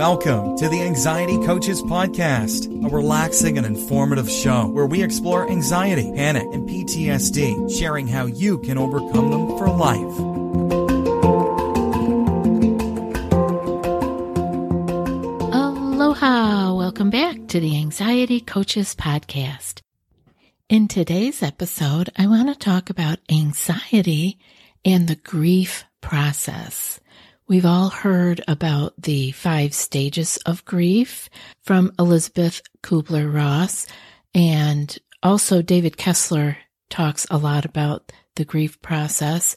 Welcome to the Anxiety Coaches Podcast, a relaxing and informative show where we explore anxiety, panic, and PTSD, sharing how you can overcome them for life. Aloha! Welcome back to the Anxiety Coaches Podcast. In today's episode, I want to talk about anxiety and the grief process. We've all heard about the five stages of grief from Elisabeth Kubler Ross, and also David Kessler talks a lot about the grief process.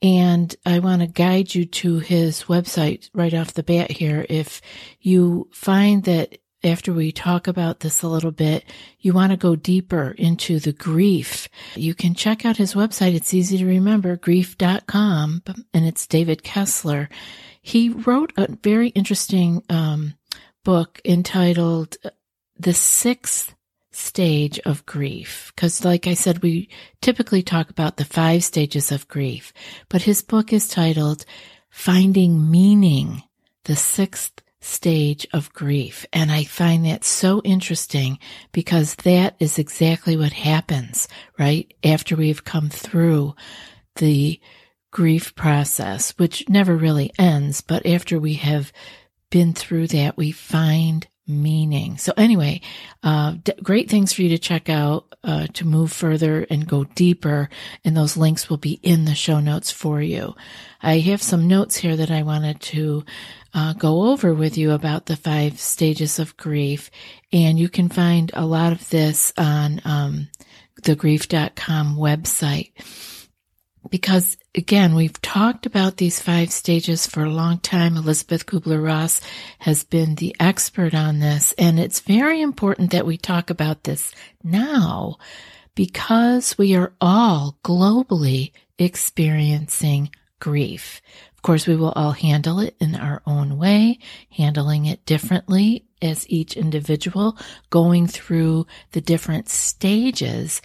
And I want to guide you to his website right off the bat here. If you find that after we talk about this a little bit, you want to go deeper into the grief, you can check out his website. It's easy to remember, grief.com, and it's David Kessler. He wrote a very interesting um, book entitled The Sixth Stage of Grief. Because, like I said, we typically talk about the five stages of grief, but his book is titled Finding Meaning, the Sixth stage of grief. And I find that so interesting because that is exactly what happens, right? After we've come through the grief process, which never really ends, but after we have been through that, we find meaning. So anyway, uh, d- great things for you to check out, uh, to move further and go deeper. And those links will be in the show notes for you. I have some notes here that I wanted to uh, go over with you about the five stages of grief. And you can find a lot of this on um, the grief.com website. Because again, we've talked about these five stages for a long time. Elisabeth Kubler Ross has been the expert on this. And it's very important that we talk about this now because we are all globally experiencing grief. Of course, we will all handle it in our own way, handling it differently as each individual, going through the different stages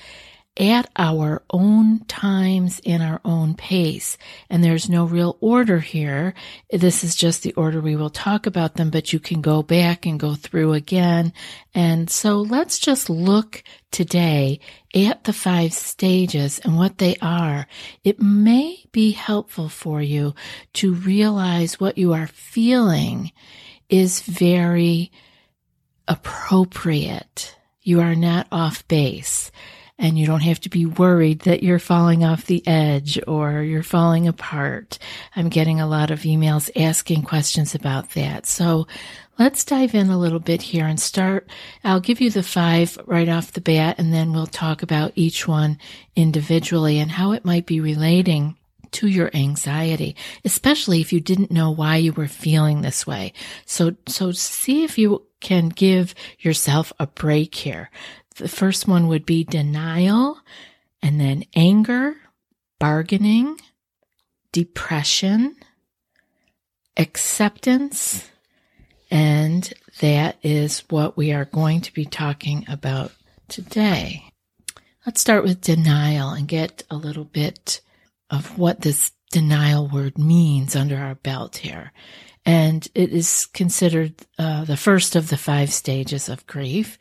at our own times in our own pace. And there's no real order here. This is just the order we will talk about them, but you can go back and go through again. And so let's just look today at the five stages and what they are. It may be helpful for you to realize what you are feeling is very appropriate. You are not off base and you don't have to be worried that you're falling off the edge or you're falling apart. I'm getting a lot of emails asking questions about that. So let's dive in a little bit here and start. I'll give you the five right off the bat and then we'll talk about each one individually and how it might be relating to your anxiety, especially if you didn't know why you were feeling this way. So, so see if you can give yourself a break here. The first one would be denial, and then anger, bargaining, depression, acceptance, and that is what we are going to be talking about today. Let's start with denial and get a little bit of what this denial word means under our belt here. And it is considered uh, the first of the five stages of grief.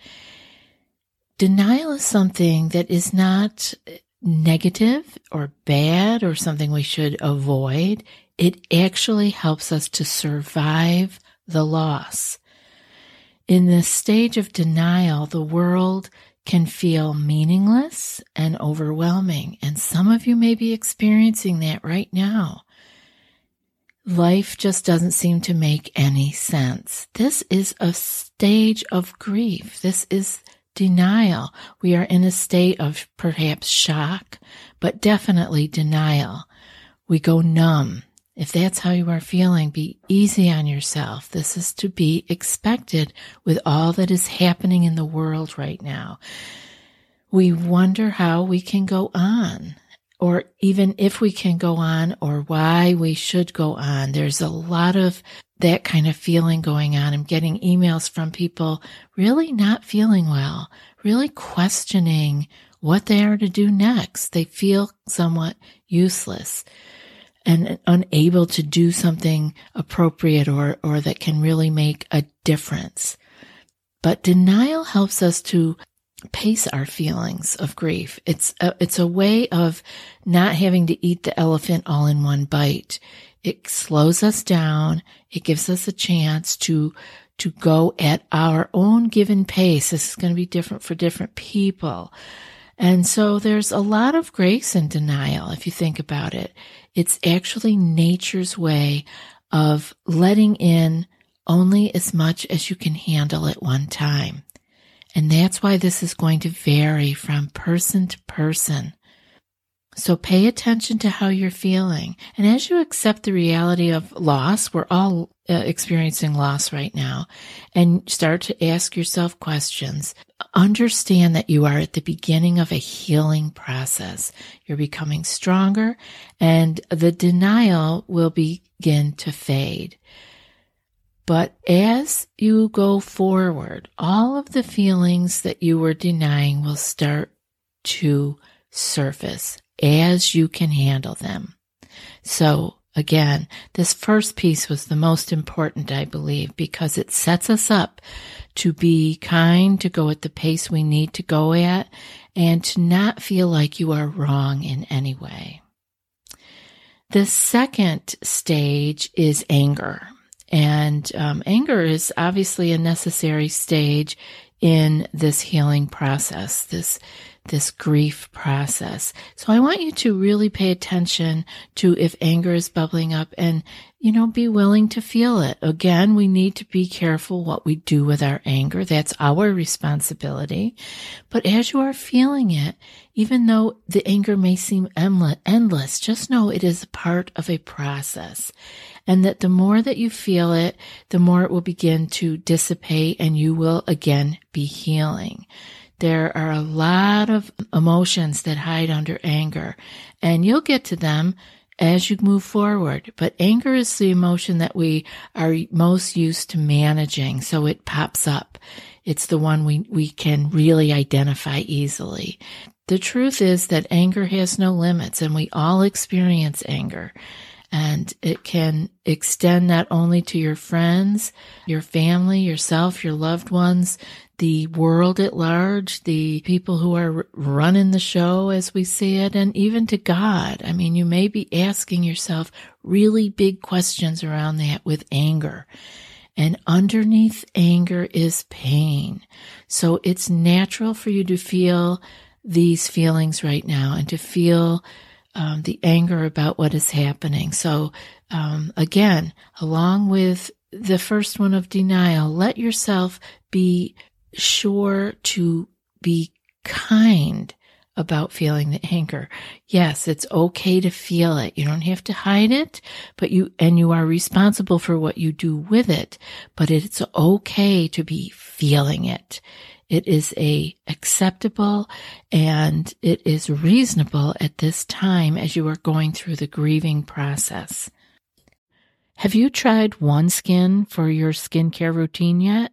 Denial is something that is not negative or bad or something we should avoid. It actually helps us to survive the loss. In this stage of denial, the world can feel meaningless and overwhelming. And some of you may be experiencing that right now. Life just doesn't seem to make any sense. This is a stage of grief. This is denial. We are in a state of perhaps shock, but definitely denial. We go numb. If that's how you are feeling, be easy on yourself. This is to be expected with all that is happening in the world right now. We wonder how we can go on, or even if we can go on, or why we should go on. There's a lot of that kind of feeling going on. I'm getting emails from people really not feeling well, really questioning what they are to do next. They feel somewhat useless and unable to do something appropriate or, or that can really make a difference. But denial helps us to pace our feelings of grief. It's a, it's a way of not having to eat the elephant all in one bite. It slows us down. It gives us a chance to to go at our own given pace. This is going to be different for different people. And so there's a lot of grace in denial if you think about it. It's actually nature's way of letting in only as much as you can handle at one time. And that's why this is going to vary from person to person. So pay attention to how you're feeling. And as you accept the reality of loss, we're all uh, experiencing loss right now, and start to ask yourself questions. Understand that you are at the beginning of a healing process. You're becoming stronger, and the denial will begin to fade. But as you go forward, all of the feelings that you were denying will start to surface as you can handle them. So Again, this first piece was the most important, I believe, because it sets us up to be kind, to go at the pace we need to go at, and to not feel like you are wrong in any way. The second stage is anger. And um, anger is obviously a necessary stage in this healing process, this this grief process. So I want you to really pay attention to if anger is bubbling up and, you know, be willing to feel it. Again, we need to be careful what we do with our anger. That's our responsibility. But as you are feeling it, even though the anger may seem endless, just know it is a part of a process. And that the more that you feel it, the more it will begin to dissipate and you will again be healing. There are a lot of emotions that hide under anger, and you'll get to them as you move forward. But anger is the emotion that we are most used to managing, so it pops up. It's the one we, we can really identify easily. The truth is that anger has no limits, and we all experience anger. And it can extend not only to your friends, your family, yourself, your loved ones, the world at large, the people who are running the show as we see it, and even to God. I mean, you may be asking yourself really big questions around that with anger. And underneath anger is pain. So it's natural for you to feel these feelings right now and to feel um, the anger about what is happening. So, um, again, along with the first one of denial, let yourself be sure to be kind about feeling the anger. Yes, it's okay to feel it. You don't have to hide it, but you, and you are responsible for what you do with it, but it's okay to be feeling it. It is a acceptable and it is reasonable at this time as you are going through the grieving process. Have you tried OneSkin for your skincare routine yet?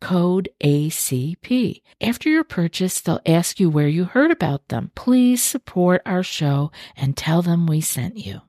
code ACP. After your purchase, they'll ask you where you heard about them. Please support our show and tell them we sent you.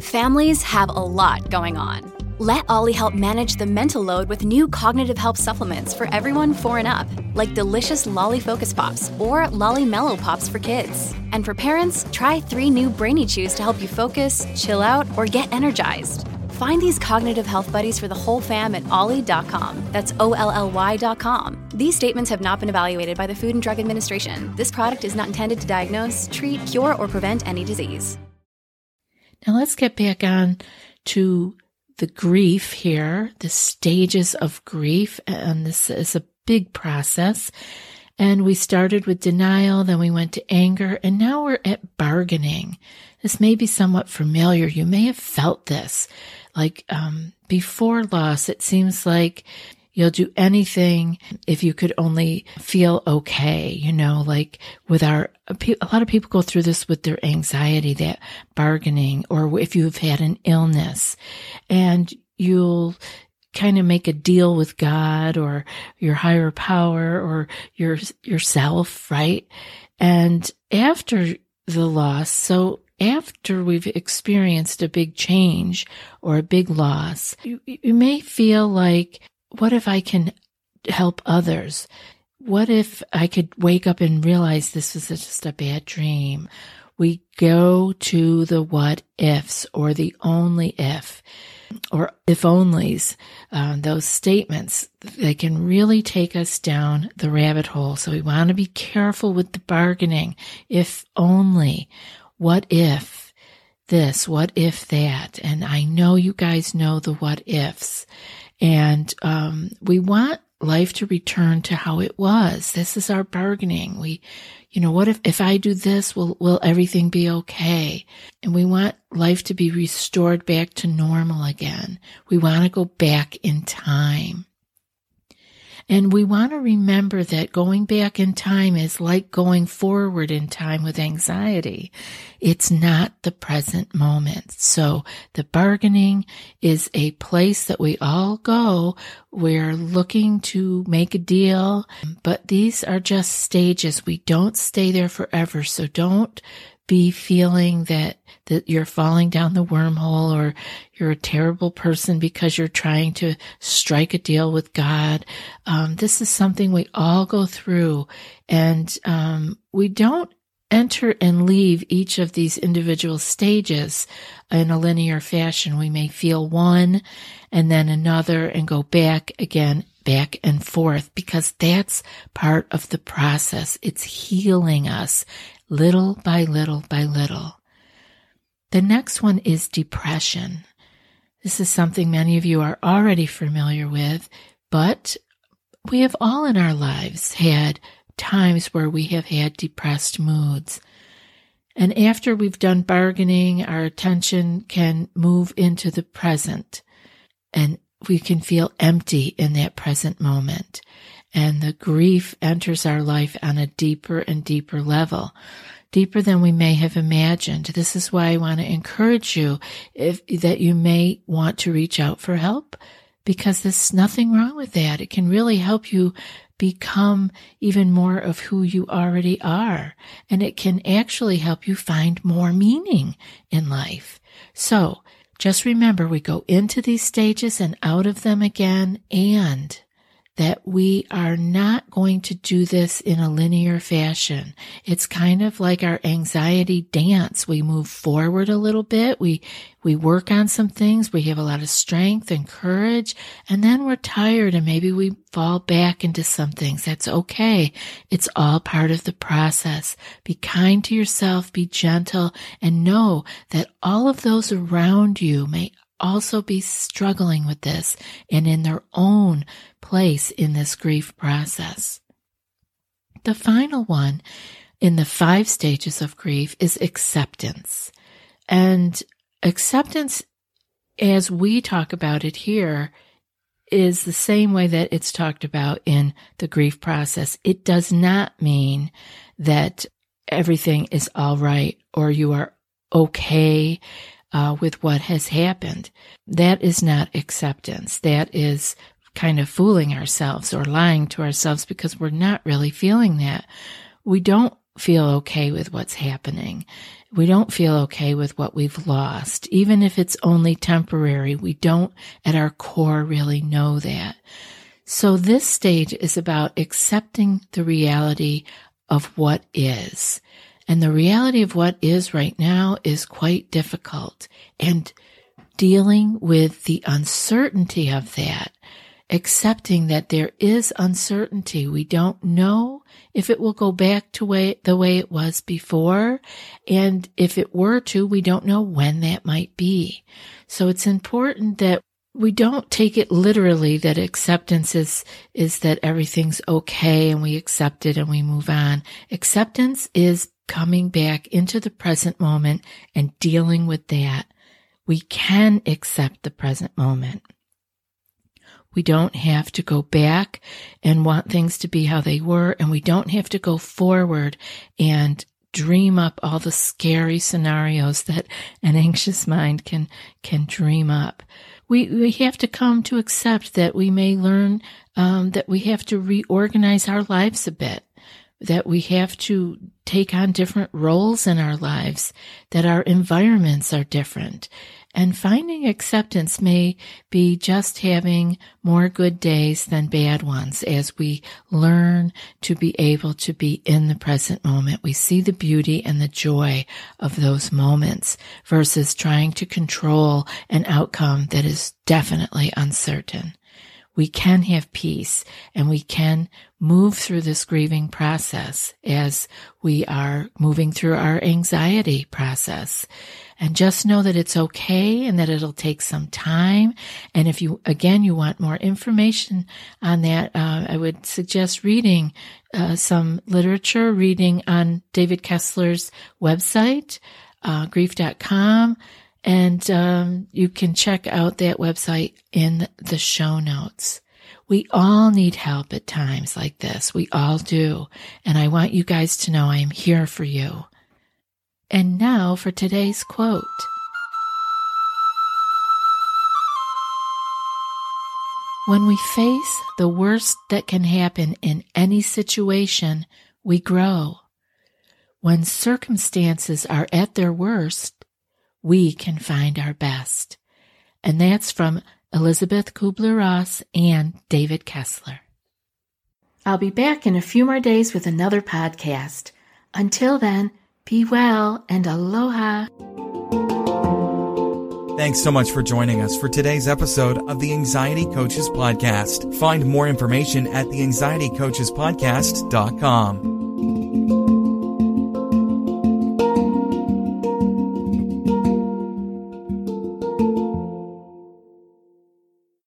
Families have a lot going on. Let OLLY help manage the mental load with new cognitive help supplements for everyone four and up, like delicious Lolly Focus Pops or Lolly Mellow Pops for kids. And for parents, try three new Brainy Chews to help you focus, chill out, or get energized. Find these cognitive health buddies for the whole fam at olly.com. That's O L L Y.com. These statements have not been evaluated by the Food and Drug Administration. This product is not intended to diagnose, treat, cure, or prevent any disease. Now let's get back on to the grief here, the stages of grief. And this is a big process. And we started with denial, then we went to anger, and now we're at bargaining. This may be somewhat familiar. You may have felt this like um, before loss, it seems like you'll do anything if you could only feel okay, you know, like with our, a lot of people go through this with their anxiety, that bargaining, or if you've had an illness and you'll kind of make a deal with God or your higher power or your, yourself, right? And after the loss, so after we've experienced a big change or a big loss, you, you may feel like, what if I can help others? What if I could wake up and realize this was just a bad dream? We go to the what ifs or the only if or if onlys, uh, those statements, they can really take us down the rabbit hole. So we want to be careful with the bargaining. If only, what if this, what if that? And I know you guys know the what ifs. And um, we want life to return to how it was. This is our bargaining. We, you know, what if, if I do this, will, will everything be okay? And we want life to be restored back to normal again. We want to go back in time. And we want to remember that going back in time is like going forward in time with anxiety. It's not the present moment. So the bargaining is a place that we all go. We're looking to make a deal, but these are just stages. We don't stay there forever. So don't be feeling that that you're falling down the wormhole or you're a terrible person because you're trying to strike a deal with God. Um, this is something we all go through, and um, we don't enter and leave each of these individual stages in a linear fashion. We may feel one and then another and go back again back and forth because that's part of the process. It's healing us little by little by little. The next one is depression. This is something many of you are already familiar with, but we have all in our lives had times where we have had depressed moods. And after we've done bargaining, our attention can move into the present and we can feel empty in that present moment and the grief enters our life on a deeper and deeper level. deeper than we may have imagined. This is why I want to encourage you if, that you may want to reach out for help because there's nothing wrong with that. It can really help you become even more of who you already are. And it can actually help you find more meaning in life. So just remember we go into these stages and out of them again and that we are not going to do this in a linear fashion. It's kind of like our anxiety dance. We move forward a little bit. We, we work on some things. We have a lot of strength and courage and then we're tired and maybe we fall back into some things. That's okay. It's all part of the process. Be kind to yourself, be gentle and know that all of those around you may also be struggling with this and in their own place in this grief process. The final one in the five stages of grief is acceptance. And acceptance, as we talk about it here, is the same way that it's talked about in the grief process. It does not mean that everything is all right or you are okay uh, with what has happened. That is not acceptance. That is kind of fooling ourselves or lying to ourselves because we're not really feeling that. We don't feel okay with what's happening. We don't feel okay with what we've lost. Even if it's only temporary, we don't at our core really know that. So this stage is about accepting the reality of what is. And the reality of what is right now is quite difficult. And dealing with the uncertainty of that, accepting that there is uncertainty. We don't know if it will go back to way, the way it was before. And if it were to, we don't know when that might be. So it's important that we don't take it literally that acceptance is, is that everything's okay and we accept it and we move on. Acceptance is coming back into the present moment and dealing with that, we can accept the present moment. We don't have to go back and want things to be how they were, and we don't have to go forward and dream up all the scary scenarios that an anxious mind can can dream up. We we have to come to accept that we may learn um, that we have to reorganize our lives a bit that we have to take on different roles in our lives, that our environments are different. And finding acceptance may be just having more good days than bad ones as we learn to be able to be in the present moment. We see the beauty and the joy of those moments versus trying to control an outcome that is definitely uncertain we can have peace and we can move through this grieving process as we are moving through our anxiety process. And just know that it's okay and that it'll take some time. And if you, again, you want more information on that, uh, I would suggest reading uh, some literature, reading on David Kessler's website, uh, grief.com and um, you can check out that website in the show notes. We all need help at times like this. We all do. And I want you guys to know I am here for you. And now for today's quote. When we face the worst that can happen in any situation, we grow. When circumstances are at their worst, we can find our best. And that's from Elisabeth Kubler Ross and David Kessler. I'll be back in a few more days with another podcast. Until then, be well and aloha. Thanks so much for joining us for today's episode of the Anxiety Coaches Podcast. Find more information at the anxietycoachespodcast.com.